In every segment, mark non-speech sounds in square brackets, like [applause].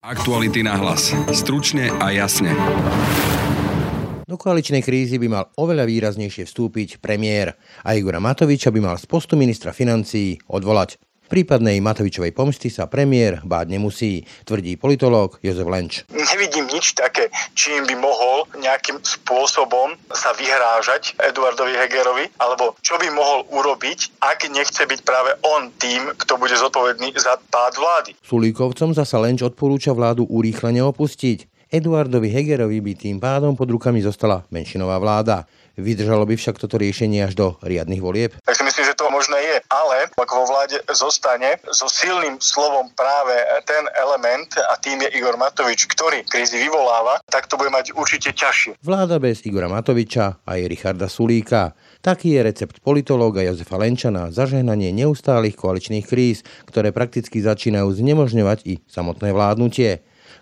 Aktuality na hlas. Stručne a jasne. Do koaličnej krízy by mal oveľa výraznejšie vstúpiť premiér a Igora Matoviča by mal z postu ministra financií odvolať. Prípadnej Matovičovej pomsty sa premiér báť nemusí, tvrdí politológ Jozef Lenč. Nevidím nič také, čím by mohol nejakým spôsobom sa vyhrážať Eduardovi Hegerovi, alebo čo by mohol urobiť, ak nechce byť práve on tým, kto bude zodpovedný za pád vlády. Sulíkovcom zasa Lenč odporúča vládu urýchlene opustiť. Eduardovi Hegerovi by tým pádom pod rukami zostala menšinová vláda. Vydržalo by však toto riešenie až do riadnych volieb? Tak si myslím, že to možné je, ale ak vo vláde zostane so silným slovom práve ten element a tým je Igor Matovič, ktorý krízy vyvoláva, tak to bude mať určite ťažšie. Vláda bez Igora Matoviča a je Richarda Sulíka. Taký je recept politológa Jozefa Lenčana zažehnanie neustálých koaličných kríz, ktoré prakticky začínajú znemožňovať i samotné vládnutie.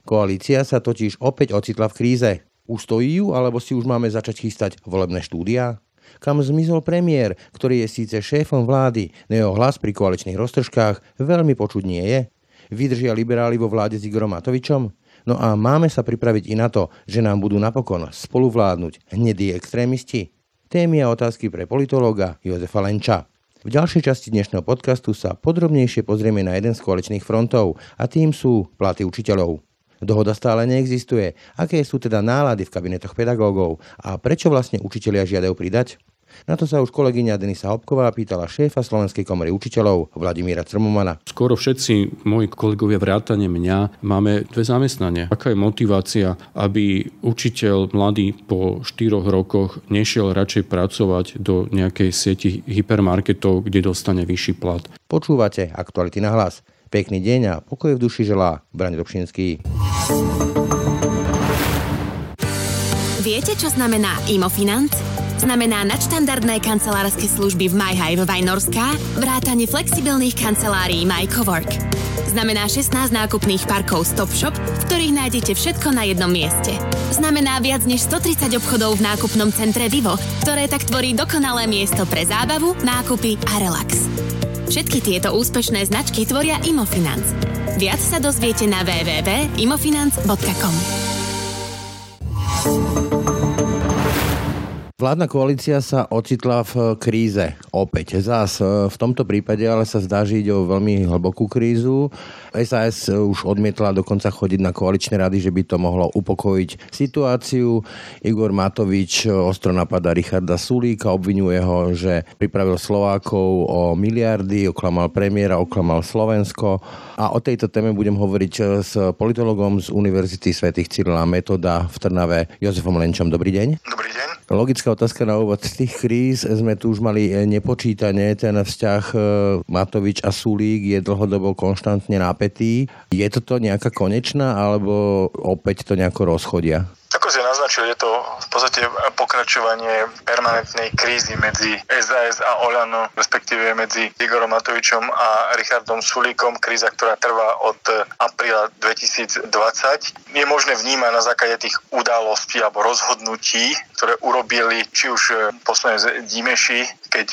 Koalícia sa totiž opäť ocitla v kríze. Ustojí ju, alebo si už máme začať chystať volebné štúdia? Kam zmizol premiér, ktorý je síce šéfom vlády, no jeho hlas pri koaličných roztržkách veľmi počuť nie je? Vydržia liberáli vo vláde s Igorom Matovičom? No a máme sa pripraviť i na to, že nám budú napokon spoluvládnuť hnedí extrémisti? Témy a otázky pre politológa Jozefa Lenča. V ďalšej časti dnešného podcastu sa podrobnejšie pozrieme na jeden z koaličných frontov a tým sú platy učiteľov. Dohoda stále neexistuje. Aké sú teda nálady v kabinetoch pedagógov a prečo vlastne učitelia žiadajú pridať? Na to sa už kolegyňa Denisa Hopková pýtala šéfa Slovenskej komory učiteľov Vladimíra Crmomana. Skoro všetci moji kolegovia vrátane mňa máme dve zamestnania. Aká je motivácia, aby učiteľ mladý po 4 rokoch nešiel radšej pracovať do nejakej sieti hypermarketov, kde dostane vyšší plat? Počúvate aktuality na hlas. Pekný deň a pokoj v duši želá Brani Dobšinský. Viete, čo znamená Imofinanc? Znamená nadštandardné kancelárske služby v MyHive Vajnorská, vrátanie flexibilných kancelárií MyCowork. Znamená 16 nákupných parkov Stop Shop, v ktorých nájdete všetko na jednom mieste. Znamená viac než 130 obchodov v nákupnom centre Vivo, ktoré tak tvorí dokonalé miesto pre zábavu, nákupy a relax. Všetky tieto úspešné značky tvoria Imofinanc. Viac sa dozviete na www.imofinanc.com. Vládna koalícia sa ocitla v kríze. Opäť. Zás v tomto prípade ale sa zdá, že ide o veľmi hlbokú krízu. SAS už odmietla dokonca chodiť na koaličné rady, že by to mohlo upokojiť situáciu. Igor Matovič ostro napadá Richarda Sulíka, obvinuje ho, že pripravil Slovákov o miliardy, oklamal premiéra, oklamal Slovensko. A o tejto téme budem hovoriť s politologom z Univerzity svätých Cyrila Metoda v Trnave Jozefom Lenčom. Dobrý deň. Dobrý deň. Logická otázka na úvod. Z tých kríz sme tu už mali nepočítanie. Ten vzťah e, Matovič a Sulík je dlhodobo konštantne napätý. Je toto nejaká konečná, alebo opäť to nejako rozchodia? Ako si naznačil, je to v podstate pokračovanie permanentnej krízy medzi SAS a Olano, respektíve medzi Igorom Matovičom a Richardom Sulíkom, kríza, ktorá trvá od apríla 2020. Je možné vnímať na základe tých udalostí alebo rozhodnutí, ktoré urobili či už poslanec Dimeši, keď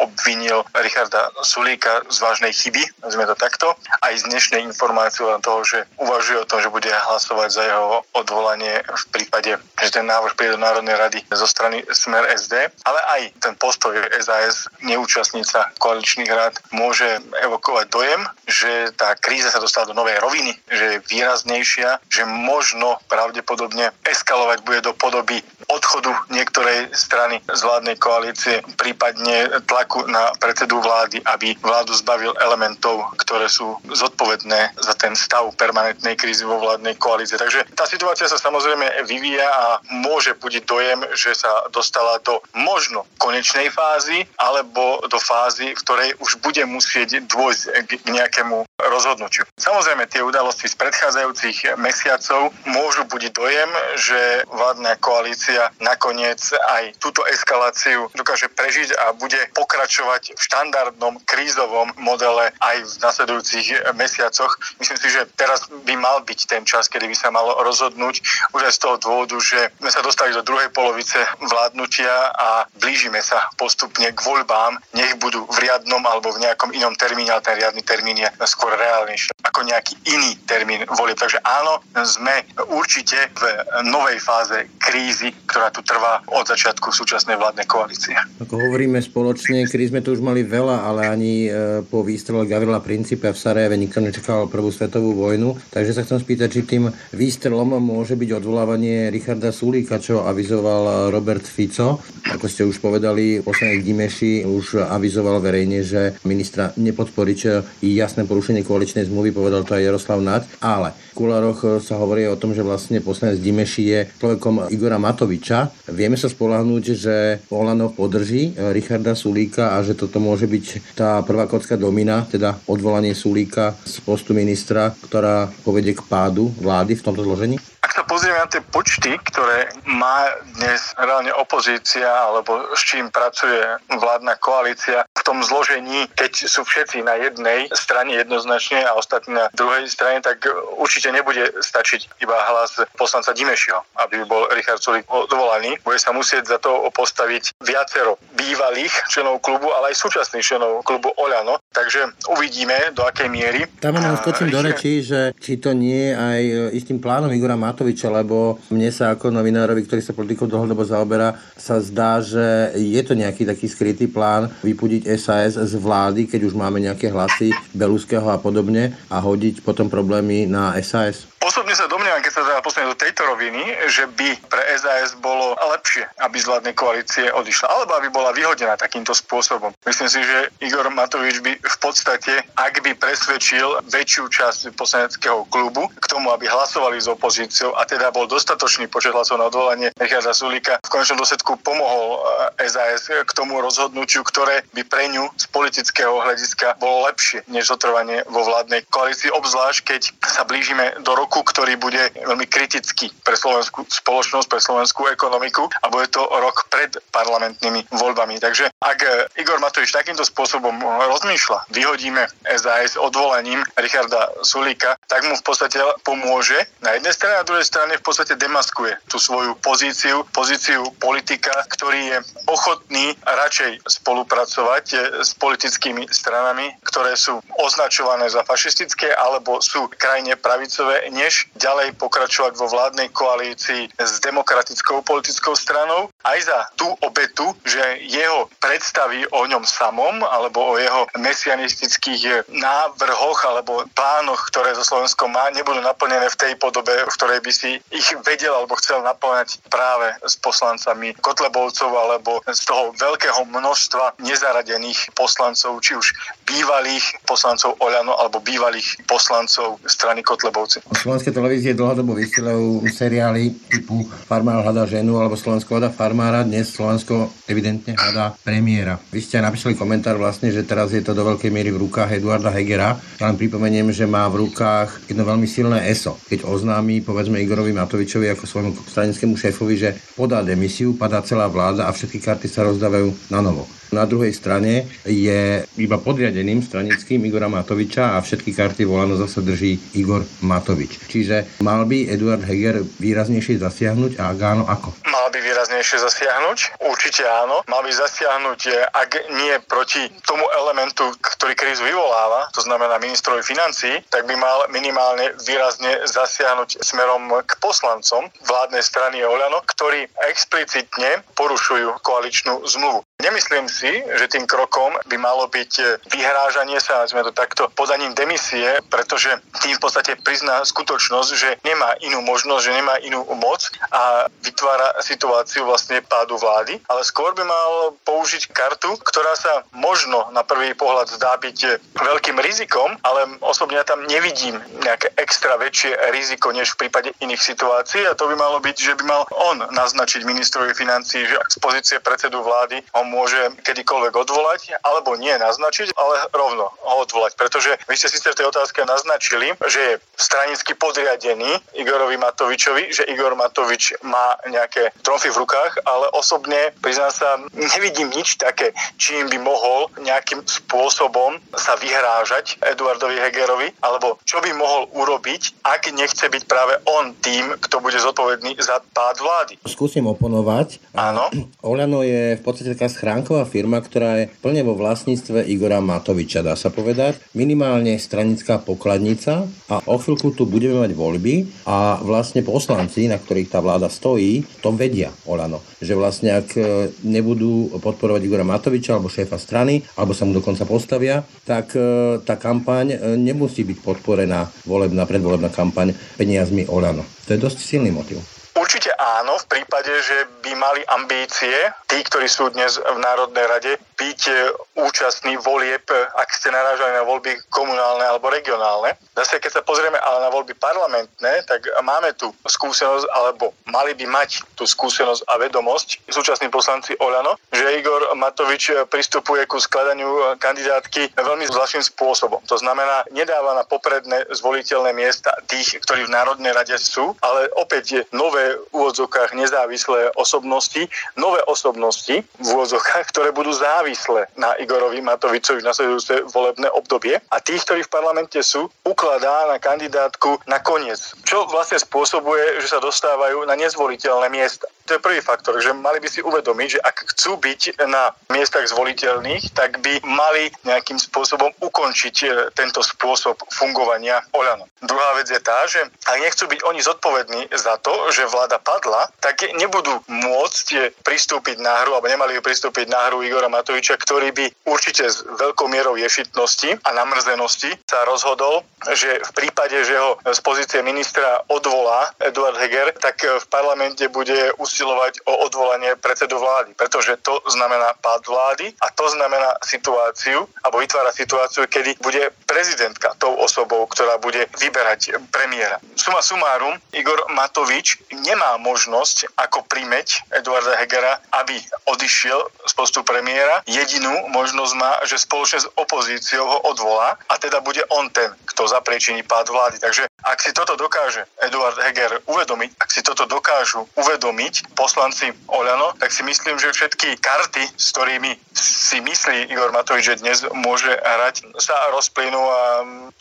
obvinil Richarda Sulíka z vážnej chyby, nazvime to takto, aj z dnešnej informácie len toho, že uvažuje o tom, že bude hlasovať za jeho odvolanie v prípade, že ten návrh príde do Národnej rady zo strany Smer SD, ale aj ten postoj SAS, neúčastnica koaličných rád, môže evokovať dojem, že tá kríza sa dostala do novej roviny, že je výraznejšia, že možno pravdepodobne eskalovať bude do podoby odchodu niektorej strany z vládnej koalície, prípadne tlaku na predsedu vlády, aby vládu zbavil elementov, ktoré sú zodpovedné za ten stav permanentnej krízy vo vládnej koalície. Takže tá situácia sa samozrejme vyvíja a môže budiť dojem, že sa dostala do možno konečnej fázy alebo do fázy, v ktorej už bude musieť dôjsť k nejakému rozhodnutiu. Samozrejme, tie udalosti z predchádzajúcich mesiacov môžu budiť dojem, že vládna koalícia nakoniec aj túto eskaláciu dokáže prežiť a bude pokračovať v štandardnom krízovom modele aj v nasledujúcich mesiacoch. Myslím si, že teraz by mal byť ten čas, kedy by sa malo rozhodnúť už aj z toho dôvodu, že sme sa dostali do druhej polovice vládnutia a blížime sa postupne k voľbám. Nech budú v riadnom alebo v nejakom inom termíne, ale ten riadny termín je skôr reálnejší ako nejaký iný termín volieb. Takže áno, sme určite v novej fáze krízy, ktorá tu trvá od začiatku súčasnej vládnej koalície. Ako hovoríme spoločne, kríz sme tu už mali veľa, ale ani e, po výstrele Gavrila Principe v Sarajeve nikto nečakal prvú svetovú vojnu. Takže sa chcem spýtať, či tým výstrelom môže byť odvolávanie Richarda Sulíka, čo avizoval Robert Fico. Ako ste už povedali, poslanec Dimeši už avizoval verejne, že ministra je jasné porušenie koaličnej zmluvy povedal to aj Jaroslav Naď, ale kulároch eh, sa hovorí o tom, že vlastne poslanec Dimeši je človekom Igora Matoviča. Vieme sa spolahnúť, že Olano podrží eh, Richarda Sulíka a že toto môže byť tá prvá kocka domina, teda odvolanie Sulíka z postu ministra, ktorá povedie k pádu vlády v tomto zložení? Ak sa pozrieme na tie počty, ktoré má dnes reálne opozícia alebo s čím pracuje vládna koalícia tom zložení, keď sú všetci na jednej strane jednoznačne a ostatní na druhej strane, tak určite nebude stačiť iba hlas poslanca Dimešiho, aby bol Richard Sulik odvolaný. Bude sa musieť za to postaviť viacero bývalých členov klubu, ale aj súčasných členov klubu Oľano. Takže uvidíme, do akej miery. Tam vám skočím do rečí, že či to nie je aj istým plánom Igora Matoviča, lebo mne sa ako novinárovi, ktorý sa politikou dlhodobo zaoberá, sa zdá, že je to nejaký taký skrytý plán vypudiť SAS z vlády, keď už máme nejaké hlasy Beluského a podobne a hodiť potom problémy na SAS. Osobne sa domnievam, keď sa teda posuniem do tejto roviny, že by pre SAS bolo lepšie, aby z vládnej koalície odišla, alebo aby bola vyhodená takýmto spôsobom. Myslím si, že Igor Matovič by v podstate, ak by presvedčil väčšiu časť poslaneckého klubu k tomu, aby hlasovali s opozíciou a teda bol dostatočný počet hlasov na odvolanie Richarda Sulíka, v konečnom dôsledku pomohol SAS eh, k tomu rozhodnutiu, ktoré by pre ňu z politického hľadiska bolo lepšie než zotrvanie vo vládnej koalícii, obzvlášť keď sa blížime do roku ktorý bude veľmi kritický pre slovenskú spoločnosť, pre slovenskú ekonomiku a bude to rok pred parlamentnými voľbami. Takže ak Igor Matovič takýmto spôsobom rozmýšľa, vyhodíme SAS odvolaním Richarda Sulíka, tak mu v podstate pomôže. Na jednej strane a druhej strane v podstate demaskuje tú svoju pozíciu, pozíciu politika, ktorý je ochotný radšej spolupracovať s politickými stranami, ktoré sú označované za fašistické alebo sú krajine pravicové, než ďalej pokračovať vo vládnej koalícii s demokratickou politickou stranou, aj za tú obetu, že jeho predstavy o ňom samom alebo o jeho mesianistických návrhoch alebo plánoch, ktoré zo Slovensko má, nebudú naplnené v tej podobe, v ktorej by si ich vedel alebo chcel naplňať práve s poslancami Kotlebovcov alebo z toho veľkého množstva nezaradených poslancov, či už bývalých poslancov Oľano alebo bývalých poslancov strany Kotlebovci slovenské televízie dlhodobo vysielajú seriály typu Farmár hľadá ženu alebo Slovensko hľadá farmára. Dnes Slovensko evidentne hľadá premiéra. Vy ste napísali komentár vlastne, že teraz je to do veľkej miery v rukách Eduarda Hegera. Len pripomeniem, že má v rukách jedno veľmi silné ESO. Keď oznámi, povedzme Igorovi Matovičovi ako svojmu stranickému šéfovi, že podá demisiu, padá celá vláda a všetky karty sa rozdávajú na novo. Na druhej strane je iba podriadeným stranickým Igora Matoviča a všetky karty volano zase drží Igor Matovič. Čiže mal by Eduard Heger výraznejšie zasiahnuť a ak áno, ako? Mal by výraznejšie zasiahnuť? Určite áno. Mal by zasiahnuť, eh, ak nie proti tomu elementu, ktorý krízu vyvoláva, to znamená ministrovi financí, tak by mal minimálne výrazne zasiahnuť smerom k poslancom vládnej strany Oľano, ktorí explicitne porušujú koaličnú zmluvu. Nemyslím si, že tým krokom by malo byť e, vyhrážanie sa, sme to takto, podaním demisie, pretože tým v podstate prizná skutočnosť, že nemá inú možnosť, že nemá inú moc a vytvára situáciu vlastne pádu vlády, ale skôr by mal použiť kartu, ktorá sa možno na prvý pohľad zdá byť e, veľkým rizikom, ale osobne ja tam nevidím nejaké extra väčšie riziko než v prípade iných situácií. A to by malo byť, že by mal on naznačiť ministrovi financí, že z pozície predsedu vlády ho môže kedykoľvek odvolať, alebo nie naznačiť, ale rovno ho odvolať. Pretože vy ste síce v tej otázke naznačili, že je stranicky podriadený Igorovi Matovičovi, že Igor Matovič má nejaké tromfy v rukách, ale osobne, priznám sa, nevidím nič také, čím by mohol nejakým spôsobom sa vyhrážať Eduardovi Hegerovi, alebo čo by mohol urobiť, ak nechce byť práve on tým, kto bude zodpovedný za pád vlády. Skúsim oponovať. Áno. [clears throat] Olano je v podstate taká schránková firma, ktorá je plne vo vlastníctve Igora Matoviča, dá sa povedať. Minimálne stranická pokladnica a o chvíľku tu budeme mať voľby a vlastne poslanci, na ktorých tá vláda stojí, to vedia Olano. Že vlastne ak e, nebudú podporovať Igora Matoviča alebo šéfa strany, alebo sa mu dokonca postavia, tak e, tá kampaň e, nemusí byť podporená volebná, predvolebná kampaň peniazmi Olano. To je dosť silný motiv. Určite áno, v prípade, že by mali ambície, tí, ktorí sú dnes v Národnej rade, byť e, účastní volieb, ak ste narážali na voľby komunálne alebo regionálne. Zase, keď sa pozrieme ale na voľby parlamentné, tak máme tu skúsenosť, alebo mali by mať tú skúsenosť a vedomosť súčasní poslanci Oľano, že Igor Matovič pristupuje ku skladaniu kandidátky veľmi zvláštnym spôsobom. To znamená, nedáva na popredné zvoliteľné miesta tých, ktorí v Národnej rade sú, ale opäť je nové v úvodzokách nezávislé osobnosti, nové osobnosti v úvodzokách, ktoré budú závislé na Igorovi Matovičovi v nasledujúce volebné obdobie a tých, ktorí v parlamente sú, ukladá na kandidátku na koniec. Čo vlastne spôsobuje, že sa dostávajú na nezvoliteľné miesta. To je prvý faktor, že mali by si uvedomiť, že ak chcú byť na miestach zvoliteľných, tak by mali nejakým spôsobom ukončiť e, tento spôsob fungovania Oľano. Druhá vec je tá, že ak nechcú byť oni zodpovední za to, že vláda padla, tak nebudú môcť pristúpiť na hru, alebo nemali by pristúpiť na hru Igora Matoviča, ktorý by určite s veľkou mierou ješitnosti a namrzenosti sa rozhodol, že v prípade, že ho z pozície ministra odvolá Eduard Heger, tak v parlamente bude usilovať o odvolanie predsedu vlády, pretože to znamená pád vlády a to znamená situáciu, alebo vytvára situáciu, kedy bude prezidentka tou osobou, ktorá bude vyberať premiéra. Suma sumárum, Igor Matovič nemá možnosť ako primeť Eduarda Hegera, aby odišiel z postu premiéra. Jedinú možnosť má, že spoločne s opozíciou ho odvolá a teda bude on ten, kto zapriečení pád vlády. Takže ak si toto dokáže Eduard Heger uvedomiť, ak si toto dokážu uvedomiť poslanci Oľano, tak si myslím, že všetky karty, s ktorými si myslí Igor Matovič, že dnes môže hrať, sa rozplynú a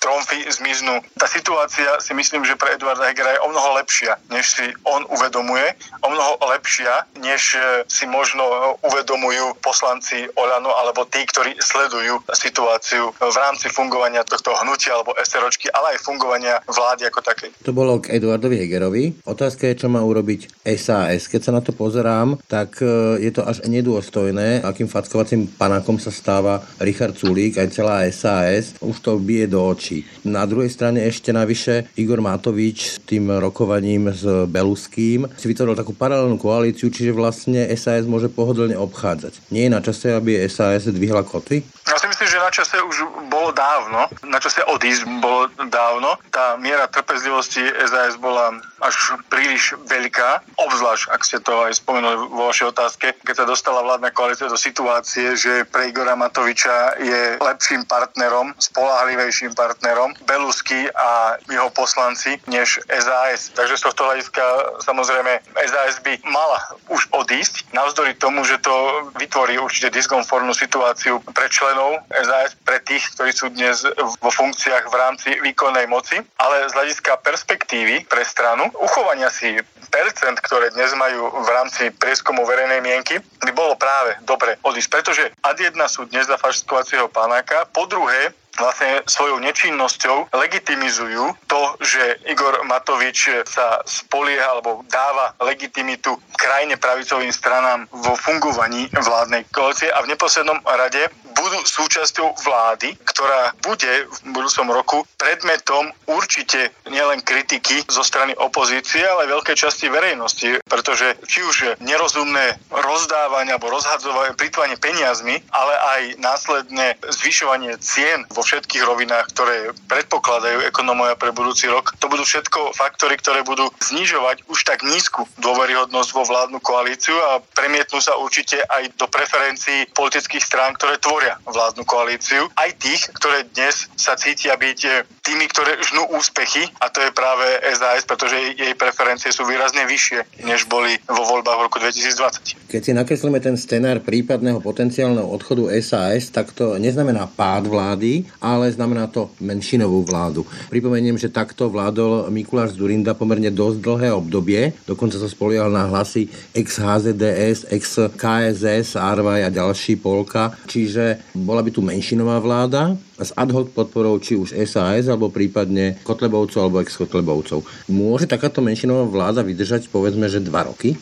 tromfy zmiznú. Tá situácia si myslím, že pre Eduarda Hegera je o mnoho lepšia, než si on uvedomuje, o mnoho lepšia, než si možno uvedomujú poslanci Oľano alebo tí, ktorí sledujú situáciu v rámci fungovania tohto hnutia alebo SROčky, ale aj fungovania vlády vlády ako takej. To bolo k Eduardovi Hegerovi. Otázka je, čo má urobiť SAS. Keď sa na to pozerám, tak e, je to až nedôstojné, akým fackovacím panákom sa stáva Richard Sulík aj celá SAS. Už to bije do očí. Na druhej strane ešte navyše Igor Matovič s tým rokovaním s Beluským si vytvoril takú paralelnú koalíciu, čiže vlastne SAS môže pohodlne obchádzať. Nie je na čase, aby SAS dvihla kotvy? Ja si myslím, že na čase už bolo dávno, na čase odísť bolo dávno. Tá miera trpezlivosti SAS bola až príliš veľká, obzvlášť, ak ste to aj spomenuli vo vašej otázke, keď sa dostala vládna koalícia do situácie, že pre Igora Matoviča je lepším partnerom, spolahlivejším partnerom Belusky a jeho poslanci než SAS. Takže z tohto hľadiska samozrejme SAS by mala už odísť, navzdory tomu, že to vytvorí určite diskomfortnú situáciu pre členov SAS pre tých, ktorí sú dnes vo funkciách v rámci výkonnej moci, ale z hľadiska perspektívy pre stranu, uchovania si percent, ktoré dnes majú v rámci prieskumu verejnej mienky, by bolo práve dobre odísť, pretože ad jedna sú dnes za fašistovacieho panáka, po druhé vlastne svojou nečinnosťou legitimizujú to, že Igor Matovič sa spolieha alebo dáva legitimitu krajine pravicovým stranám vo fungovaní vládnej koalície a v neposlednom rade budú súčasťou vlády, ktorá bude v budúcom roku predmetom určite nielen kritiky zo strany opozície, ale veľkej časti verejnosti, pretože či už nerozumné rozdávanie alebo rozhadzovanie, plýtvanie peniazmi, ale aj následne zvyšovanie cien vo všetkých rovinách, ktoré predpokladajú ekonomovia pre budúci rok. To budú všetko faktory, ktoré budú znižovať už tak nízku dôveryhodnosť vo vládnu koalíciu a premietnú sa určite aj do preferencií politických strán, ktoré tvoria vládnu koalíciu. Aj tých, ktoré dnes sa cítia byť tými, ktoré žnú úspechy a to je práve SAS, pretože jej preferencie sú výrazne vyššie, než boli vo voľbách v roku 2020. Keď si nakreslíme ten scenár prípadného potenciálneho odchodu SAS, tak to neznamená pád vlády, ale znamená to menšinovú vládu. Pripomeniem, že takto vládol Mikuláš Zurinda pomerne dosť dlhé obdobie, dokonca sa spolial na hlasy ex-HZDS, ex-KSS, Arvaj a ďalší Polka, čiže bola by tu menšinová vláda s ad hoc podporou či už SAS alebo prípadne Kotlebovcov alebo ex-Kotlebovcov. Môže takáto menšinová vláda vydržať povedzme, že dva roky?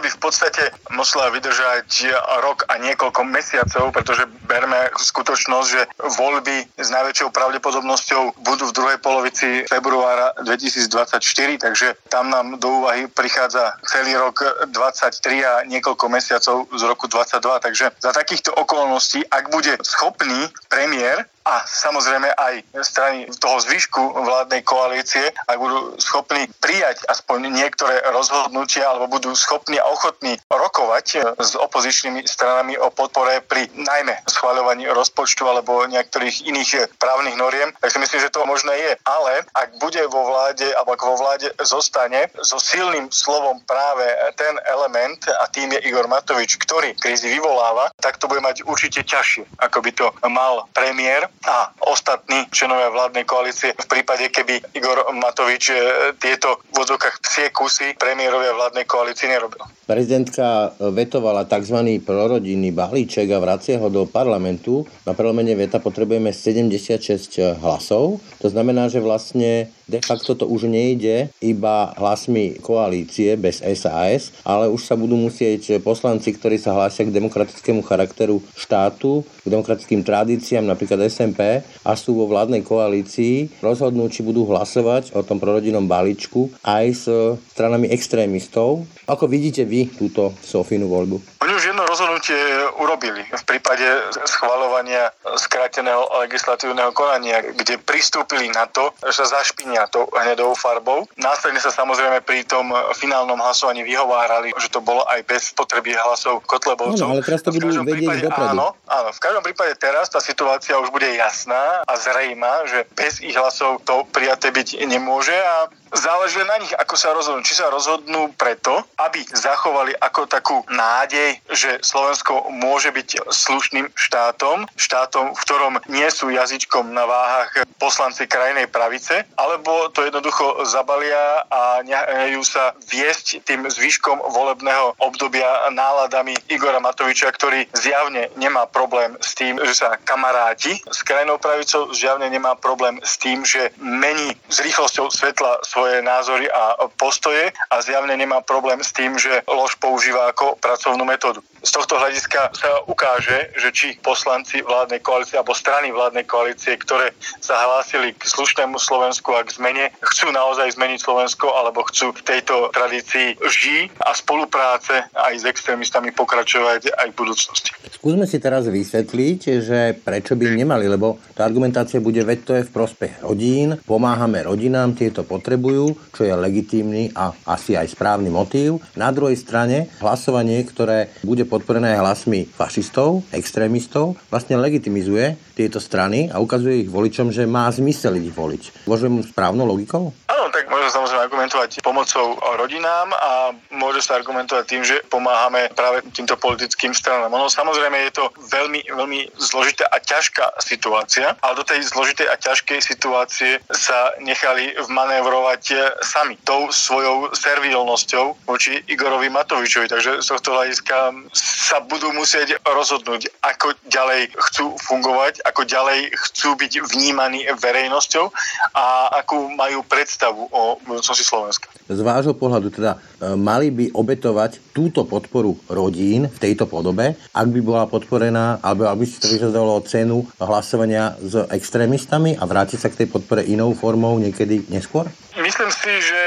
By v podstate musela vydržať rok a niekoľko mesiacov, pretože berme skutočnosť, že voľby s najväčšou pravdepodobnosťou budú v druhej polovici februára 2024, takže tam nám do úvahy prichádza celý rok 23 a niekoľko mesiacov z roku 22, takže za takýchto okolností, ak bude schopný premiér a samozrejme aj strany toho zvyšku vládnej koalície, ak budú schopní prijať aspoň niektoré rozhodnutia alebo budú schopní a ochotní rokovať e, s opozičnými stranami o podpore pri najmä schváľovaní rozpočtu alebo niektorých iných e, právnych noriem, tak si myslím, že to možné je. Ale ak bude vo vláde alebo ak vo vláde zostane so silným slovom práve ten element a tým je Igor Matovič, ktorý krízy vyvoláva, tak to bude mať určite ťažšie, ako by to mal premiér a ostatní členovia vládnej koalície v prípade, keby Igor Matovič e, tieto v odzokách psie kusy premiérovia vládnej koalícii nerobil. Prezidentka vetovala tzv. prorodinný balíček a vracia ho do parlamentu. Na prelomenie veta potrebujeme 76 hlasov. To znamená, že vlastne de facto to už nejde iba hlasmi koalície bez SAS, ale už sa budú musieť poslanci, ktorí sa hlásia k demokratickému charakteru štátu, k demokratickým tradíciám, napríklad SMP, a sú vo vládnej koalícii, rozhodnúť, či budú hlasovať o tom prorodinnom balíčku aj s stranami extrémistov. Ako vidíte vy túto Sofínu voľbu? Oni rozhodnutie urobili v prípade schvalovania skráteného legislatívneho konania, kde pristúpili na to, že sa zašpinia to hnedou farbou. Následne sa samozrejme pri tom finálnom hlasovaní vyhovárali, že to bolo aj bez potreby hlasov Kotlebovcov. No, ale teraz to budú vedieť dopredu. Áno, áno, v každom prípade teraz tá situácia už bude jasná a zrejma, že bez ich hlasov to prijaté byť nemôže a záleží na nich, ako sa rozhodnú. Či sa rozhodnú preto, aby zachovali ako takú nádej že Slovensko môže byť slušným štátom, štátom, v ktorom nie sú jazyčkom na váhach poslanci krajnej pravice, alebo to jednoducho zabalia a nejú sa viesť tým zvyškom volebného obdobia náladami Igora Matoviča, ktorý zjavne nemá problém s tým, že sa kamaráti s krajnou pravicou, zjavne nemá problém s tým, že mení s rýchlosťou svetla svoje názory a postoje a zjavne nemá problém s tým, že lož používa ako pracovnú metódu. Z tohto hľadiska sa ukáže, že či poslanci vládnej koalície alebo strany vládnej koalície, ktoré sa hlásili k slušnému Slovensku a k zmene, chcú naozaj zmeniť Slovensko alebo chcú v tejto tradícii ži a spolupráce aj s extrémistami pokračovať aj v budúcnosti. Skúsme si teraz vysvetliť, že prečo by nemali, lebo tá argumentácia bude, veď to je v prospech rodín, pomáhame rodinám, tieto potrebujú, čo je legitímny a asi aj správny motív. Na druhej strane hlasovanie, ktoré bude podporené hlasmi fašistov, extrémistov, vlastne legitimizuje tieto strany a ukazuje ich voličom, že má zmysel ich voliť. Môžem správnou logikou? Áno, tak samozrejme argumentovať pomocou rodinám a môže sa argumentovať tým, že pomáhame práve týmto politickým stranám. Ono samozrejme je to veľmi, veľmi zložitá a ťažká situácia, ale do tej zložitej a ťažkej situácie sa nechali vmanévrovať sami tou svojou servilnosťou voči Igorovi Matovičovi. Takže z tohto hľadiska sa budú musieť rozhodnúť, ako ďalej chcú fungovať, ako ďalej chcú byť vnímaní verejnosťou a akú majú predstavu o budúcnosti Slovenska. Z vášho pohľadu teda e, mali by obetovať túto podporu rodín v tejto podobe, ak by bola podporená, alebo aby si to vyžadovalo cenu hlasovania s extrémistami a vrátiť sa k tej podpore inou formou niekedy neskôr? Myslím si, že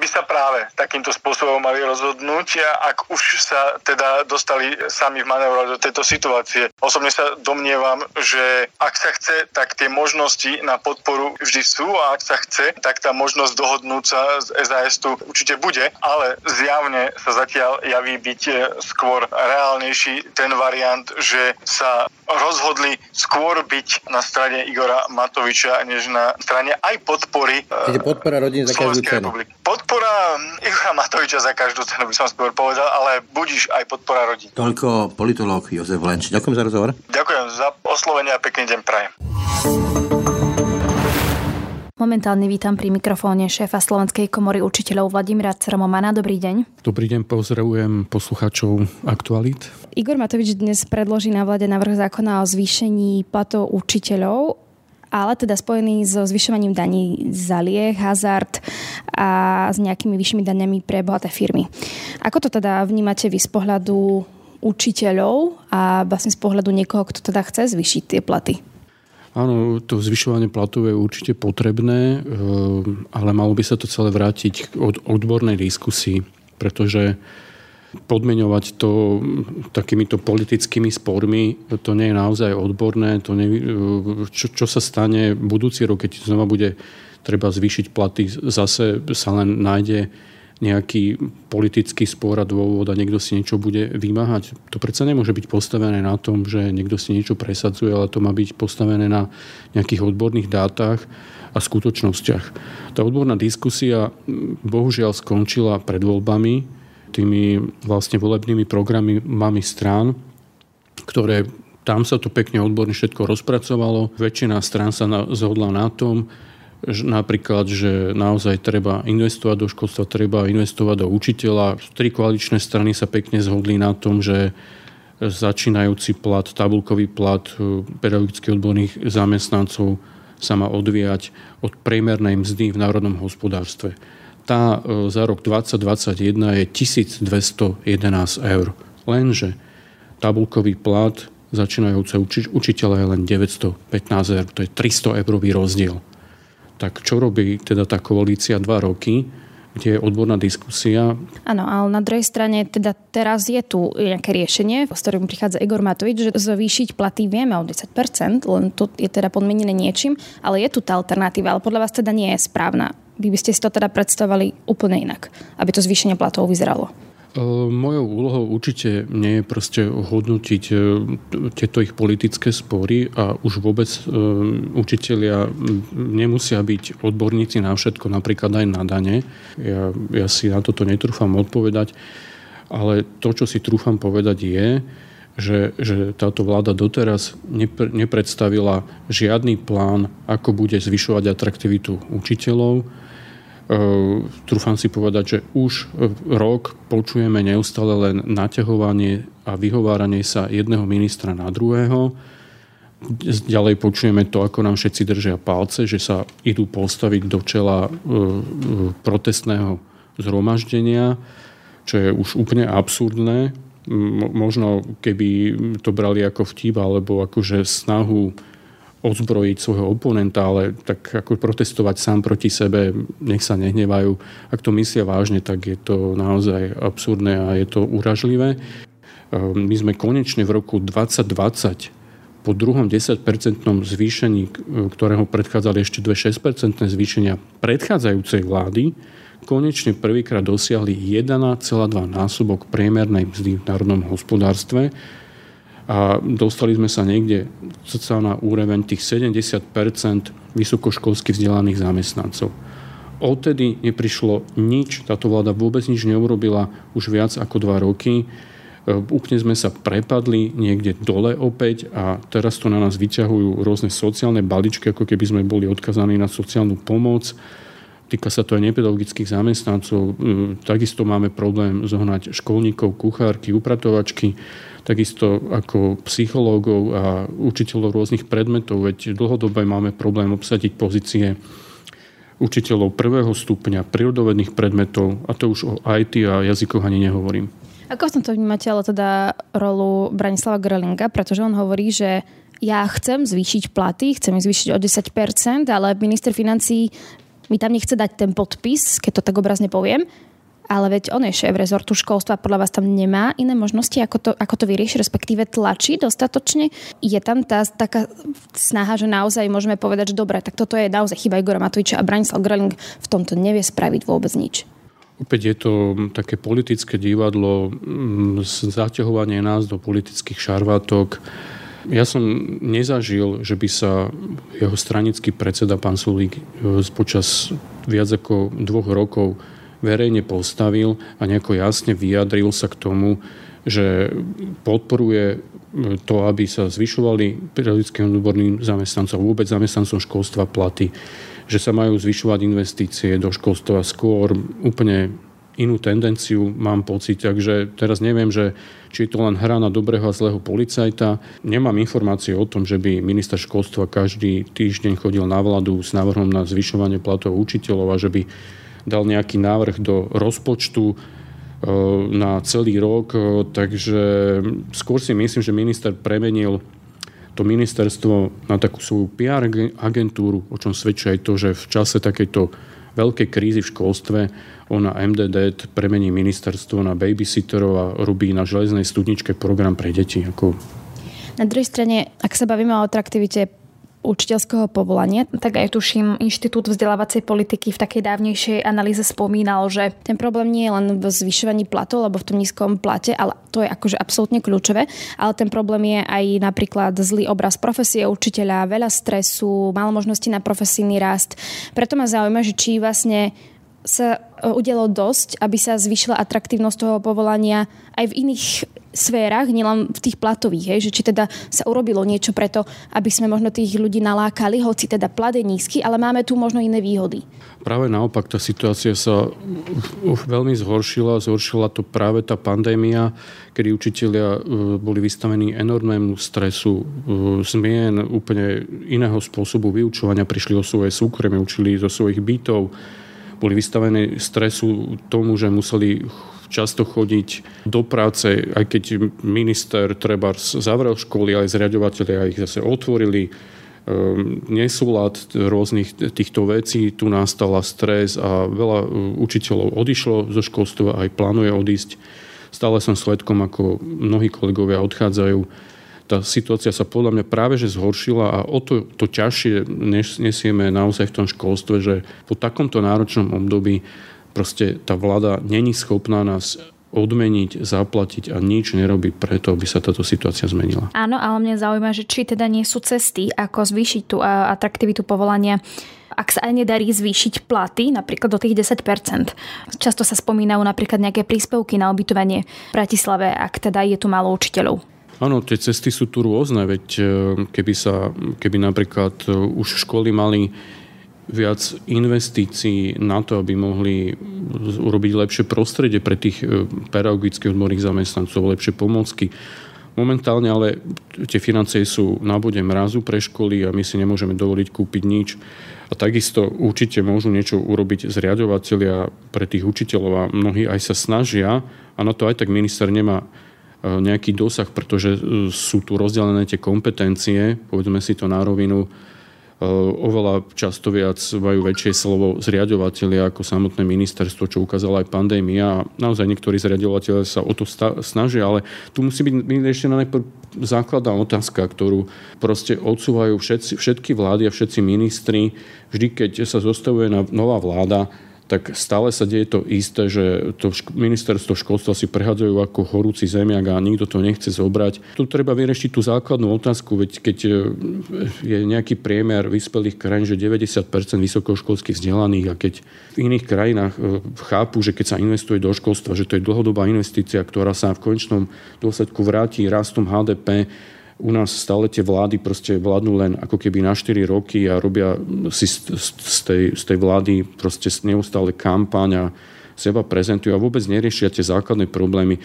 by sa práve takýmto spôsobom mali rozhodnúť, ak už sa teda dostali sami v manévrovať do tejto situácie. Osobne sa domnievam, že ak sa chce, tak tie možnosti na podporu vždy sú a ak sa chce, tak tá možnosť dohodnúť sa z SAS tu určite bude, ale zjavne sa zatiaľ javí byť skôr reálnejší ten variant, že sa rozhodli skôr byť na strane Igora Matoviča, než na strane aj podpory Čiže podpora rodín za každú cenu. Republiky. Podpora Igora Matoviča za každú cenu by som skôr povedal, ale budíš aj podpora rodín. Toľko politológ Jozef Lenč. Ďakujem za rozhovor. Ďakujem za oslovenie a pekný deň prajem. Momentálne vítam pri mikrofóne šéfa Slovenskej komory učiteľov Vladimíra Ceromomana. Dobrý deň. Dobrý deň, pozdravujem poslucháčov Aktualit. Igor Matovič dnes predloží na vláde návrh zákona o zvýšení platov učiteľov ale teda spojený so zvyšovaním daní za lieh, hazard a s nejakými vyššími daniami pre bohaté firmy. Ako to teda vnímate vy z pohľadu učiteľov a vlastne z pohľadu niekoho, kto teda chce zvýšiť tie platy? Áno, to zvyšovanie platov je určite potrebné, eh, ale malo by sa to celé vrátiť od odbornej diskusii, pretože podmeňovať to takýmito politickými spormi, to nie je naozaj odborné. To nie, čo, čo sa stane budúci rok, keď znova bude treba zvýšiť platy, zase sa len nájde nejaký politický spor a dôvod a niekto si niečo bude vymáhať. To predsa nemôže byť postavené na tom, že niekto si niečo presadzuje, ale to má byť postavené na nejakých odborných dátach a skutočnostiach. Tá odborná diskusia bohužiaľ skončila pred voľbami, tými vlastne volebnými programami strán, ktoré tam sa to pekne odborne všetko rozpracovalo. Väčšina strán sa zhodla na tom, napríklad, že naozaj treba investovať do školstva, treba investovať do učiteľa. Tri koaličné strany sa pekne zhodli na tom, že začínajúci plat, tabulkový plat e, pedagogických odborných zamestnancov sa má odvíjať od priemernej mzdy v národnom hospodárstve. Tá e, za rok 2021 je 1211 eur. Lenže tabulkový plat začínajúce učiteľa je len 915 eur. To je 300 eurový rozdiel. Tak čo robí teda tá koalícia dva roky? kde je odborná diskusia. Áno, ale na druhej strane teda teraz je tu nejaké riešenie, s ktorým prichádza Igor Matovič, že zvýšiť platy vieme o 10%, len to je teda podmenené niečím, ale je tu tá alternatíva, ale podľa vás teda nie je správna. Vy by ste si to teda predstavovali úplne inak, aby to zvýšenie platov vyzeralo. Mojou úlohou určite nie je proste hodnotiť e, tieto ich politické spory a už vôbec e, učitelia nemusia byť odborníci na všetko, napríklad aj na dane. Ja, ja si na toto netrúfam odpovedať, ale to, čo si trúfam povedať je, že, že táto vláda doteraz nepr- nepredstavila žiadny plán, ako bude zvyšovať atraktivitu učiteľov, trúfam si povedať, že už rok počujeme neustále len naťahovanie a vyhováranie sa jedného ministra na druhého. Ďalej počujeme to, ako nám všetci držia palce, že sa idú postaviť do čela ehm, protestného zhromaždenia, čo je už úplne absurdné. Možno keby to brali ako vtip alebo akože snahu odzbrojiť svojho oponenta, ale tak ako protestovať sám proti sebe, nech sa nehnevajú. Ak to myslia vážne, tak je to naozaj absurdné a je to uražlivé. Ehm, my sme konečne v roku 2020 po druhom 10-percentnom zvýšení, ktorého predchádzali ešte dve 6-percentné zvýšenia predchádzajúcej vlády, konečne prvýkrát dosiahli 1,2 násobok priemernej mzdy v národnom hospodárstve a dostali sme sa niekde na úroveň tých 70% vysokoškolsky vzdelaných zamestnancov. Odtedy neprišlo nič, táto vláda vôbec nič neurobila už viac ako dva roky. E, úplne sme sa prepadli niekde dole opäť a teraz to na nás vyťahujú rôzne sociálne baličky, ako keby sme boli odkazaní na sociálnu pomoc. Týka sa to aj nepedagogických zamestnancov. E, takisto máme problém zohnať školníkov, kuchárky, upratovačky takisto ako psychológov a učiteľov rôznych predmetov, veď dlhodobé máme problém obsadiť pozície učiteľov prvého stupňa, prírodovedných predmetov, a to už o IT a jazykoch ani nehovorím. Ako v tomto vnímate ale teda rolu Branislava Grelinga, pretože on hovorí, že ja chcem zvýšiť platy, chcem ich zvýšiť o 10%, ale minister financí mi tam nechce dať ten podpis, keď to tak obrazne poviem, ale veď on je šéf rezortu školstva, podľa vás tam nemá iné možnosti, ako to, ako to vyrieši, respektíve tlačí dostatočne. Je tam tá taká snaha, že naozaj môžeme povedať, že dobre, tak toto je naozaj chyba Igora Matoviča a Branislav Gröling v tomto nevie spraviť vôbec nič. Opäť je to také politické divadlo, zaťahovanie nás do politických šarvátok. Ja som nezažil, že by sa jeho stranický predseda, pán Sulík, e, počas viac ako dvoch rokov verejne postavil a nejako jasne vyjadril sa k tomu, že podporuje to, aby sa zvyšovali periodickým odborným zamestnancom, vôbec zamestnancom školstva platy, že sa majú zvyšovať investície do školstva skôr úplne inú tendenciu, mám pocit. Takže teraz neviem, že či je to len hra na dobrého a zlého policajta. Nemám informácie o tom, že by minister školstva každý týždeň chodil na vládu s návrhom na zvyšovanie platov učiteľov a že by dal nejaký návrh do rozpočtu e, na celý rok, e, takže skôr si myslím, že minister premenil to ministerstvo na takú svoju PR agentúru, o čom svedčí aj to, že v čase takejto veľkej krízy v školstve ona MDD premení ministerstvo na babysitterov a robí na železnej studničke program pre deti. Ako... Na druhej strane, ak sa bavíme o atraktivite učiteľského povolania, tak aj tuším, Inštitút vzdelávacej politiky v takej dávnejšej analýze spomínal, že ten problém nie je len v zvyšovaní platov, alebo v tom nízkom plate, ale to je akože absolútne kľúčové, ale ten problém je aj napríklad zlý obraz profesie učiteľa, veľa stresu, málo možností na profesijný rast. Preto ma zaujíma, že či vlastne sa e, udialo dosť, aby sa zvyšila atraktívnosť toho povolania aj v iných sférach, nielen v tých platových, hej, že či teda sa urobilo niečo preto, aby sme možno tých ľudí nalákali, hoci teda plat je nízky, ale máme tu možno iné výhody. Práve naopak, tá situácia sa veľmi zhoršila. Zhoršila to práve tá pandémia, kedy učitelia e, boli vystavení enormému stresu, e, zmien úplne iného spôsobu vyučovania, prišli o svoje súkromie, učili zo svojich bytov, boli vystavené stresu tomu, že museli často chodiť do práce, aj keď minister treba zavrel školy, ale zriadovateľia ich zase otvorili. Ehm, nesúlad rôznych týchto vecí, tu nastala stres a veľa e, učiteľov odišlo zo školstva, aj plánuje odísť. Stále som svedkom, ako mnohí kolegovia odchádzajú tá situácia sa podľa mňa práve že zhoršila a o to, to ťažšie nesieme naozaj v tom školstve, že po takomto náročnom období proste tá vláda není schopná nás odmeniť, zaplatiť a nič nerobí preto, aby sa táto situácia zmenila. Áno, ale mňa zaujíma, že či teda nie sú cesty, ako zvýšiť tú atraktivitu povolania ak sa aj nedarí zvýšiť platy, napríklad do tých 10%. Často sa spomínajú napríklad nejaké príspevky na ubytovanie v Bratislave, ak teda je tu málo učiteľov. Áno, tie cesty sú tu rôzne, veď e, keby, sa, keby napríklad e, už školy mali viac investícií na to, aby mohli urobiť lepšie prostredie pre tých e, pedagogických odborných zamestnancov, lepšie pomocky. Momentálne ale tie financie sú na bode mrazu pre školy a my si nemôžeme dovoliť kúpiť nič. A takisto určite môžu niečo urobiť zriadovateľia pre tých učiteľov a mnohí aj sa snažia a na to aj tak minister nemá nejaký dosah, pretože e, sú tu rozdelené tie kompetencie, povedzme si to na rovinu, e, oveľa často viac majú väčšie slovo zriadovateľia ako samotné ministerstvo, čo ukázala aj pandémia. Naozaj niektorí zriadovateľia sa o to snažia, ale tu musí byť ešte na najprv základná otázka, ktorú proste odsúvajú všetci, všetky vlády a všetci ministri. Vždy, keď sa zostavuje nová vláda, tak stále sa deje to isté, že to ministerstvo školstva si prehádzajú ako horúci zemiak a nikto to nechce zobrať. Tu treba vyriešiť tú základnú otázku, veď keď e, je nejaký priemer vyspelých krajín, že 90% vysokoškolských vzdelaných a keď v iných krajinách e, chápu, že keď sa investuje do školstva, že to je dlhodobá investícia, ktorá sa v konečnom dôsledku vráti rastom HDP, u nás stále tie vlády proste vládnu len ako keby na 4 roky a robia si z, z, tej, z tej vlády proste neustále kampaň a seba prezentujú a vôbec neriešia tie základné problémy.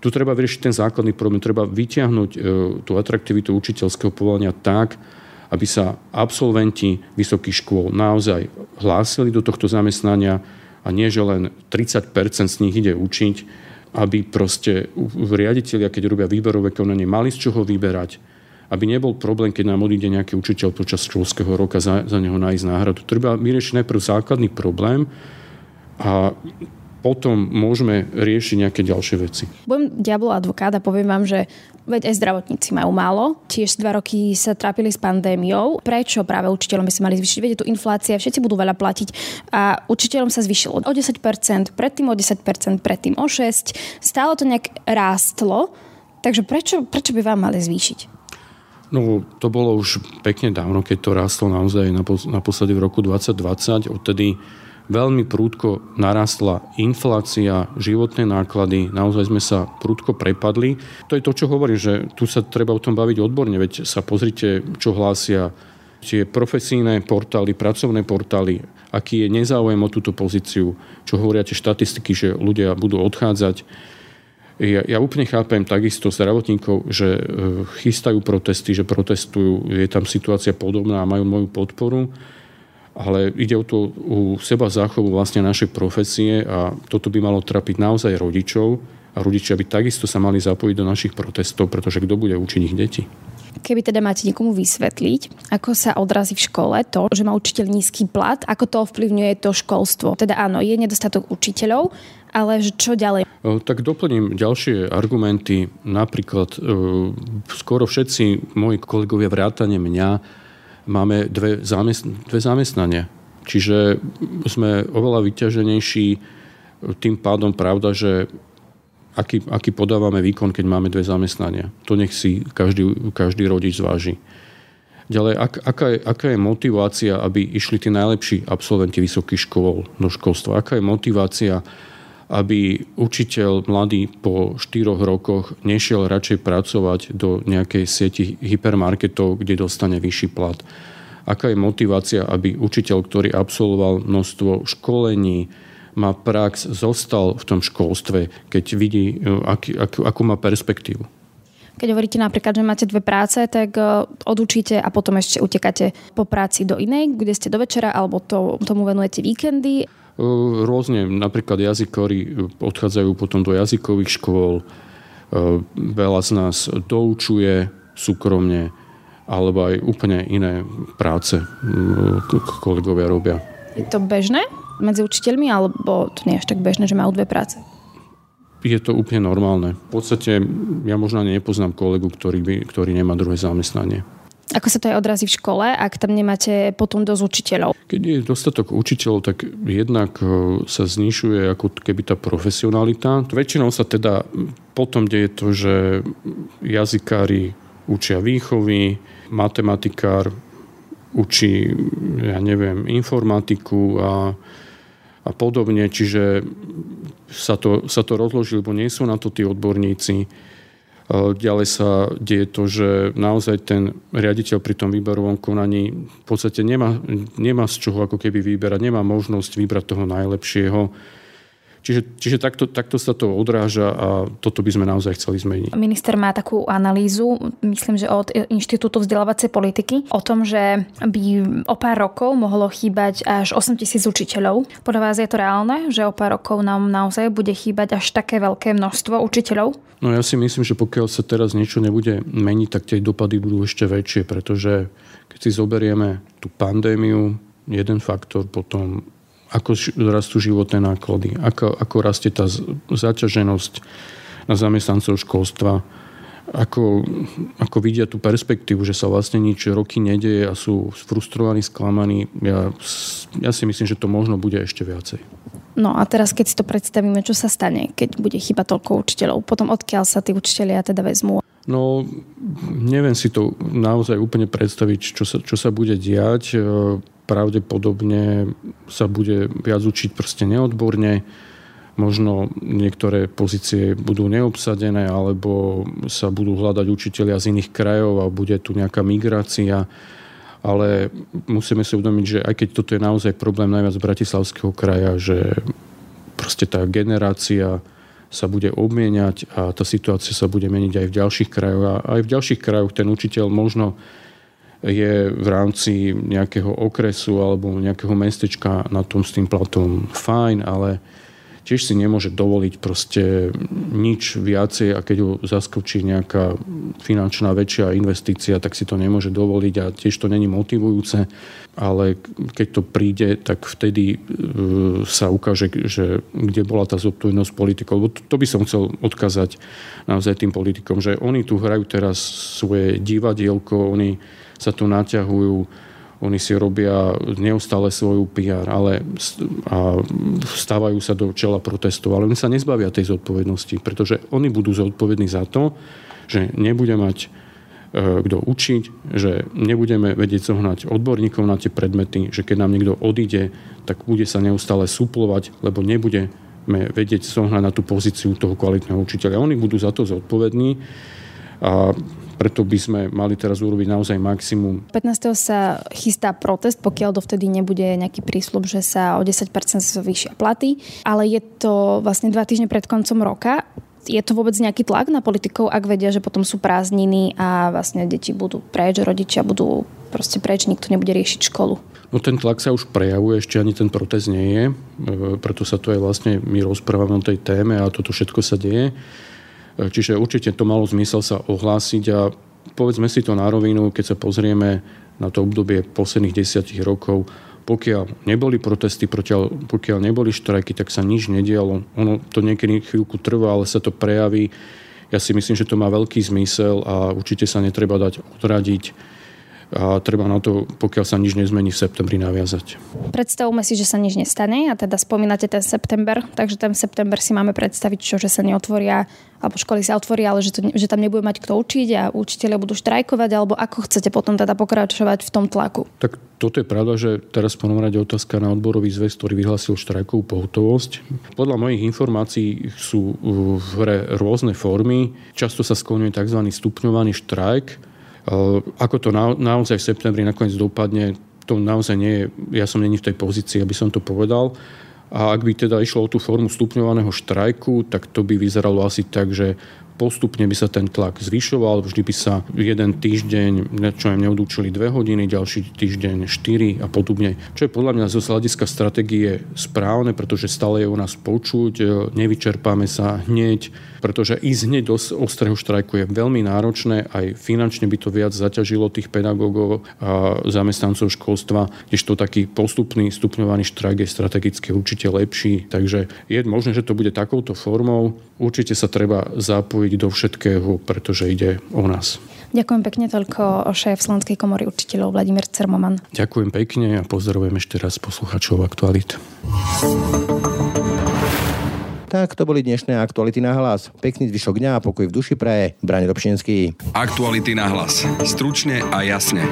Tu treba vyriešiť ten základný problém, treba vyťahnuť e, tú atraktivitu učiteľského povolania tak, aby sa absolventi vysokých škôl naozaj hlásili do tohto zamestnania a nie, že len 30% z nich ide učiť, aby proste riaditeľia, keď robia výberové konanie, mali z čoho vyberať, aby nebol problém, keď nám odíde nejaký učiteľ počas školského roka za, za neho nájsť náhradu. Treba vyriešiť najprv základný problém a potom môžeme riešiť nejaké ďalšie veci. Budem diablo advokát a poviem vám, že veď aj zdravotníci majú málo. Tiež dva roky sa trápili s pandémiou. Prečo práve učiteľom by sa mali zvýšiť? Viete, tu inflácia, všetci budú veľa platiť a učiteľom sa zvýšilo o 10%, predtým o 10%, predtým o 6%. Stále to nejak rástlo, takže prečo, prečo by vám mali zvýšiť? No, to bolo už pekne dávno, keď to rástlo naozaj naposledy v roku 2020. Odtedy veľmi prúdko narastla inflácia, životné náklady, naozaj sme sa prúdko prepadli. To je to, čo hovorím, že tu sa treba o tom baviť odborne, veď sa pozrite, čo hlásia tie profesijné portály, pracovné portály, aký je nezáujem o túto pozíciu, čo hovoria tie štatistiky, že ľudia budú odchádzať. Ja, ja úplne chápem takisto zdravotníkov, že e, chystajú protesty, že protestujú, je tam situácia podobná a majú moju podporu ale ide o to u seba záchovu vlastne našej profesie a toto by malo trapiť naozaj rodičov a rodičia by takisto sa mali zapojiť do našich protestov, pretože kto bude učiť ich deti? Keby teda máte niekomu vysvetliť, ako sa odrazí v škole to, že má učiteľ nízky plat, ako to ovplyvňuje to školstvo. Teda áno, je nedostatok učiteľov, ale čo ďalej? Tak doplním ďalšie argumenty. Napríklad skoro všetci moji kolegovia vrátane mňa máme dve, zamest- dve zamestnania. Čiže sme oveľa vyťaženejší tým pádom pravda, že aký, aký podávame výkon, keď máme dve zamestnania. To nech si každý, každý rodič zváži. Ďalej, ak, aká, je, aká je motivácia, aby išli tí najlepší absolventi vysokých škôl do školstva? Aká je motivácia aby učiteľ mladý po štyroch rokoch nešiel radšej pracovať do nejakej sieti hypermarketov, kde dostane vyšší plat. Aká je motivácia, aby učiteľ, ktorý absolvoval množstvo školení, má prax, zostal v tom školstve, keď vidí, e, aký, akú, akú má perspektívu. Keď hovoríte napríklad, že máte dve práce, tak e, odučíte a potom ešte utekáte po práci do inej, kde ste do večera, alebo to, tomu venujete víkendy. Rôzne, napríklad jazykári odchádzajú potom do jazykových škôl, veľa z nás doučuje súkromne, alebo aj úplne iné práce kolegovia robia. Je to bežné medzi učiteľmi, alebo to nie je až tak bežné, že majú dve práce? Je to úplne normálne. V podstate ja možno nepoznám kolegu, ktorý, by, ktorý nemá druhé zamestnanie. Ako sa to aj odrazí v škole, ak tam nemáte potom dosť učiteľov? Keď je dostatok učiteľov, tak jednak e, sa znižuje ako keby tá profesionalita. Väčšinou sa teda potom deje to, že jazykári učia výchovy, matematikár učí, ja neviem, informatiku a, a podobne, čiže sa to, sa to rozloží, lebo nie sú na to tí odborníci Ďalej sa deje to, že naozaj ten riaditeľ pri tom výberovom konaní v podstate nemá, nemá z čoho ako keby vyberať, nemá možnosť vybrať toho najlepšieho Čiže, čiže takto, takto sa to odráža a toto by sme naozaj chceli zmeniť. Minister má takú analýzu, myslím, že od Inštitútu vzdelávacej politiky, o tom, že by o pár rokov mohlo chýbať až 8 tisíc učiteľov. Podľa vás je to reálne, že o pár rokov nám naozaj bude chýbať až také veľké množstvo učiteľov? No ja si myslím, že pokiaľ sa teraz niečo nebude meniť, tak tie dopady budú ešte väčšie, pretože keď si zoberieme tú pandémiu, jeden faktor, potom ako rastú životné náklady, ako, ako rastie tá zaťaženosť na zamestnancov školstva, ako, ako vidia tú perspektívu, že sa vlastne nič roky nedeje a sú frustrovaní, sklamaní. Ja, ja si myslím, že to možno bude ešte viacej. No a teraz, keď si to predstavíme, čo sa stane, keď bude chyba toľko učiteľov, potom odkiaľ sa tí učiteľia teda vezmú? No, neviem si to naozaj úplne predstaviť, čo sa, čo sa bude diať pravdepodobne sa bude viac učiť proste neodborne, možno niektoré pozície budú neobsadené alebo sa budú hľadať učiteľia z iných krajov a bude tu nejaká migrácia. Ale musíme si uvedomiť, že aj keď toto je naozaj problém najviac Bratislavského kraja, že proste tá generácia sa bude obmieniať a tá situácia sa bude meniť aj v ďalších krajoch. A aj v ďalších krajoch ten učiteľ možno je v rámci nejakého okresu alebo nejakého mestečka na tom s tým platom fajn, ale tiež si nemôže dovoliť proste nič viacej a keď ho zaskočí nejaká finančná väčšia investícia, tak si to nemôže dovoliť a tiež to není motivujúce, ale keď to príde, tak vtedy e, sa ukáže, že kde bola tá zodpovednosť politikov. Lebo to by som chcel odkázať naozaj tým politikom, že oni tu hrajú teraz svoje divadielko, oni sa tu naťahujú oni si robia neustále svoju PR ale, a stávajú sa do čela protestov, ale oni sa nezbavia tej zodpovednosti, pretože oni budú zodpovední za to, že nebude mať e, kto učiť, že nebudeme vedieť zohnať odborníkov na tie predmety, že keď nám niekto odíde, tak bude sa neustále suplovať, lebo nebudeme vedieť zohnať na tú pozíciu toho kvalitného učiteľa. Oni budú za to zodpovední a preto by sme mali teraz urobiť naozaj maximum. 15. sa chystá protest, pokiaľ dovtedy nebude nejaký prísľub, že sa o 10% zvýšia platy, ale je to vlastne dva týždne pred koncom roka je to vôbec nejaký tlak na politikov, ak vedia, že potom sú prázdniny a vlastne deti budú preč, rodičia budú proste preč, nikto nebude riešiť školu? No ten tlak sa už prejavuje, ešte ani ten protest nie je, e, preto sa tu aj vlastne my rozprávame o tej téme a toto všetko sa deje. Čiže určite to malo zmysel sa ohlásiť a povedzme si to na rovinu, keď sa pozrieme na to obdobie posledných desiatich rokov, pokiaľ neboli protesty, pokiaľ neboli štrajky, tak sa nič nedialo. Ono to niekedy chvíľku trvá, ale sa to prejaví. Ja si myslím, že to má veľký zmysel a určite sa netreba dať odradiť a treba na to, pokiaľ sa nič nezmení v septembri, naviazať. Predstavme si, že sa nič nestane a teda spomínate ten september, takže ten september si máme predstaviť, čo, že sa neotvoria alebo školy sa otvoria, ale že, to, že tam nebude mať kto učiť a učiteľia budú štrajkovať, alebo ako chcete potom teda pokračovať v tom tlaku? Tak toto je pravda, že teraz rade otázka na odborový zväz, ktorý vyhlásil štrajkovú pohotovosť. Podľa mojich informácií sú v hre rôzne formy. Často sa skloňuje tzv. stupňovaný štrajk, ako to na, naozaj v septembri nakoniec dopadne, to naozaj nie je, ja som není v tej pozícii, aby som to povedal. A ak by teda išlo o tú formu stupňovaného štrajku, tak to by vyzeralo asi tak, že postupne by sa ten tlak zvyšoval, vždy by sa jeden týždeň, čo aj neodúčili dve hodiny, ďalší týždeň 4 a podobne. Čo je podľa mňa zo hľadiska stratégie správne, pretože stále je u nás počuť, e, nevyčerpáme sa hneď, pretože ísť hneď do ostrého štrajku je veľmi náročné, aj finančne by to viac zaťažilo tých pedagógov a zamestnancov školstva, než to taký postupný stupňovaný štrajk je strategicky určite lepší. Takže je možné, že to bude takouto formou. Určite sa treba zapojiť do všetkého, pretože ide o nás. Ďakujem pekne toľko o šéf Slovenskej komory učiteľov Vladimír Cermoman. Ďakujem pekne a pozdravujem ešte raz posluchačov Aktualit. Tak to boli dnešné aktuality na hlas. Pekný zvyšok dňa a pokoj v duši praje. Brane Dobšinský. Aktuality na hlas. Stručne a jasne.